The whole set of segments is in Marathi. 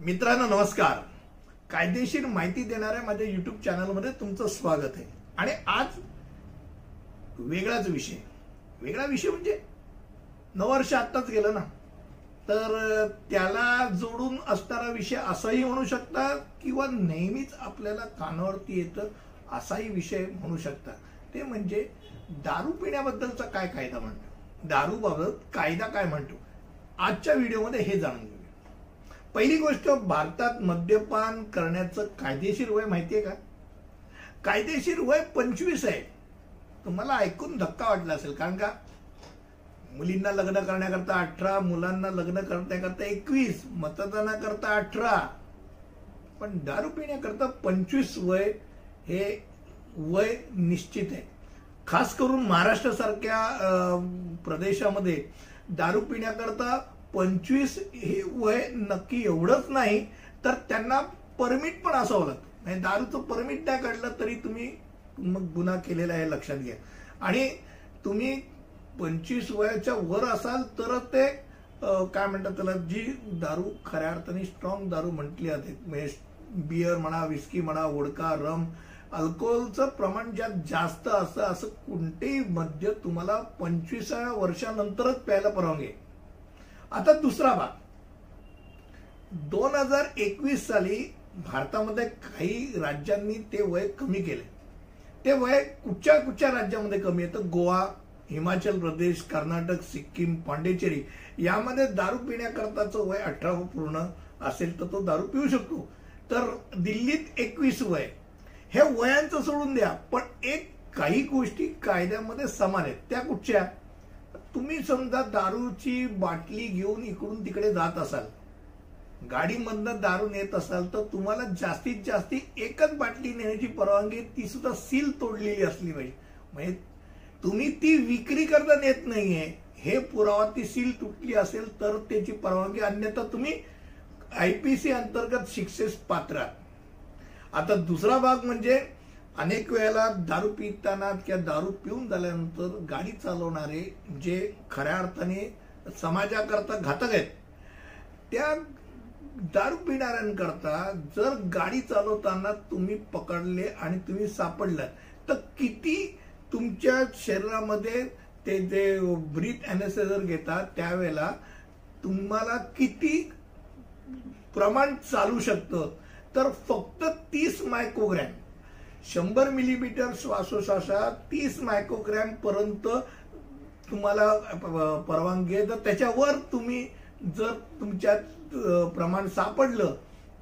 मित्रांनो नमस्कार. कायदेशीर माहिती देणाऱ्या माझ्या युट्यूब चॅनलमध्ये तुमचं स्वागत आहे. आणि आज वेगळाच विषय. वेगळा विषय म्हणजे नववर्ष आत्ताच गेलं ना. तर त्याला जोडून असणारा विषय असाही म्हणू शकता किंवा नेहमीच आपल्याला कानावरती येतं असाही विषय म्हणू शकता. ते म्हणजे दारू पिण्याबद्दलचा काय कायदा म्हणतो? दारूबाबत कायदा काय म्हणतो? आजच्या व्हिडिओमध्ये हे जाणून घेऊ. पहिली गोष्ट भारतात मद्यपान करण्याचं कायदेशीर वय माहितीये का? कायदेशीर वय पंचवीस आहे. तुम्हाला ऐकून धक्का वाटला असेल कारण का? मुलींना लग्न करण्याकरता अठरा मुलांना लग्न करण्याकरता एकवीस मतदानाकरता अठरा. पण दारू पिण्याकरता पंचवीस वय हे वय निश्चित आहे. खास करून महाराष्ट्रासारख्या प्रदेशामध्ये दारू पिण्याकरता पंचवीस हे वय नक्की एवढंच नाही तर त्यांना परमिट पण असावं लागतं. म्हणजे दारूचं परमिट नाही काढलं तरी तुम्ही मग गुन्हा केलेला आहे लक्षात घ्या. आणि तुम्ही पंचवीस वयाच्या वर असाल तर ते काय म्हणतात त्याला जी दारू खऱ्या अर्थाने स्ट्रॉंग दारू म्हटली जाते. म्हणजे बियर म्हणा विस्की म्हणा वोडका रम अल्कोहोलचं प्रमाण ज्यात जास्त असतं असं कोणतेही मद्य तुम्हाला पंचवीसाव्या वर्षानंतरच प्यायला परवानगी आहे. आता दुसरा भाग. दोन हजार एकवीस साली भारतामध्ये काही राज्यांनी ते वय कमी केले. ते वय कुठच्या कुठच्या राज्यामध्ये कमी येतं गोवा हिमाचल प्रदेश कर्नाटक सिक्कीम पांडेचेरी यामध्ये दारू पिण्याकरताचं वय अठरा पूर्ण असेल तर तो दारू पिऊ शकतो. तर दिल्लीत एकवीस वय. हे वयांचं सोडून द्या पण एक काही गोष्टी कायद्यामध्ये समान आहेत. त्या कुठच्या? तुम्ही समजा दारूची बाटली घेऊन इकडून तिकडे जात असाल गाडीमधनं दारू नेत असाल तर तुम्हाला जास्तीत जास्त एकच बाटली नेण्याची परवानगी ती सुद्धा सील तोडलेली असली पाहिजे. म्हणजे तुम्ही ती विक्री करता नेत नाहीये हे पुरावा ती सील तुटली असेल तर त्याची परवानगी अन्यथा तुम्ही आयपीसी अंतर्गत शिक्षेस पात्र आता दुसरा भाग म्हणजे अनेक वेळेला दारू पिताना किंवा दारू पिऊन झाल्यानंतर गाडी चालवणारे जे खऱ्या अर्थाने समाजाकरता घातक आहेत त्या दारू पिणाऱ्यांकरता जर गाडी चालवताना तुम्ही पकडले आणि तुम्ही सापडलात तर किती तुमच्या शरीरामध्ये ते जे ब्रीथ अनेसेजर घेतात त्यावेळेला तुम्हाला किती प्रमाण चालू शकतं? तर फक्त तीस मायक्रोग्रॅम शंभर मिलीमीटर श्वासोश्वासात तीस मायक्रोग्रॅम पर्यंत तुम्हाला परवानगी आहे. तर त्याच्यावर तुम्ही जर तुमच्यात प्रमाण सापडलं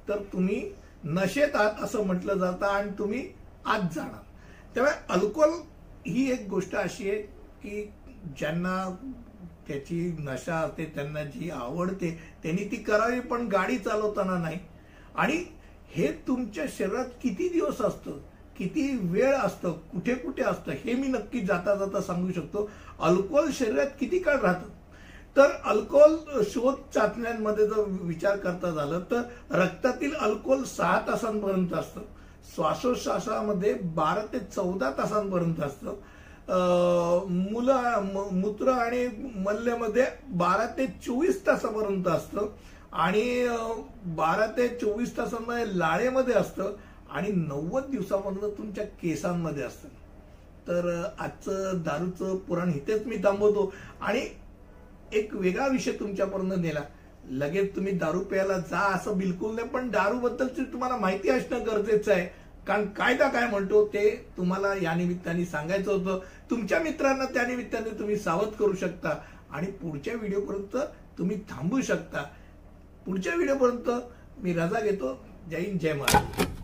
तर तुम्ही नशेत आहात असं म्हटलं जातं आणि तुम्ही आत जाणार. त्यामुळे अल्कोहोल ही एक गोष्ट अशी आहे की ज्यांना त्याची नशा असते त्यांना जी आवडते त्यांनी ती करावी पण गाडी चालवताना नाही. आणि हे तुमच्या शरीरात किती दिवस असतं? किती वेळ असतं कुठे कुठे असतं हे मी नक्की जाता जाता सांगू शकतो. अल्कोहोल शरीरात किती काळ राहतं? तर अल्कोहोल शोध चाचण्यांमध्ये जर विचार करता झालं तर रक्तातील अल्कोहोल सहा तासांपर्यंत असतं. श्वासोश्वासामध्ये बारा ते चौदा तासांपर्यंत असतं. मुलं मूत्र आणि मल्ल्यामध्ये बारा ते चोवीस तासापर्यंत असतं. आणि बारा ते चोवीस तासांमध्ये लाळेमध्ये असतं. आणि नव्वद दिवसापर्यंत तुमच्या केसांमध्ये असतं. तर आजचं दारूचं पुराण इथेच मी थांबवतो. आणि एक वेगळा विषय तुमच्यापर्यंत नेला. लगेच तुम्ही दारू प्यायला जा असं बिलकुल नाही पण दारू बद्दलची तुम्हाला माहिती असणं गरजेचं आहे. कारण कायदा काय म्हणतो ते तुम्हाला या निमित्ताने सांगायचं होतं. तुमच्या मित्रांना त्या निमित्ताने तुम्ही सावध करू शकता. आणि पुढच्या व्हिडिओपर्यंत तुम्ही थांबू शकता. पुढच्या व्हिडिओपर्यंत मी रजा घेतो. जय हिंद जय महाराज.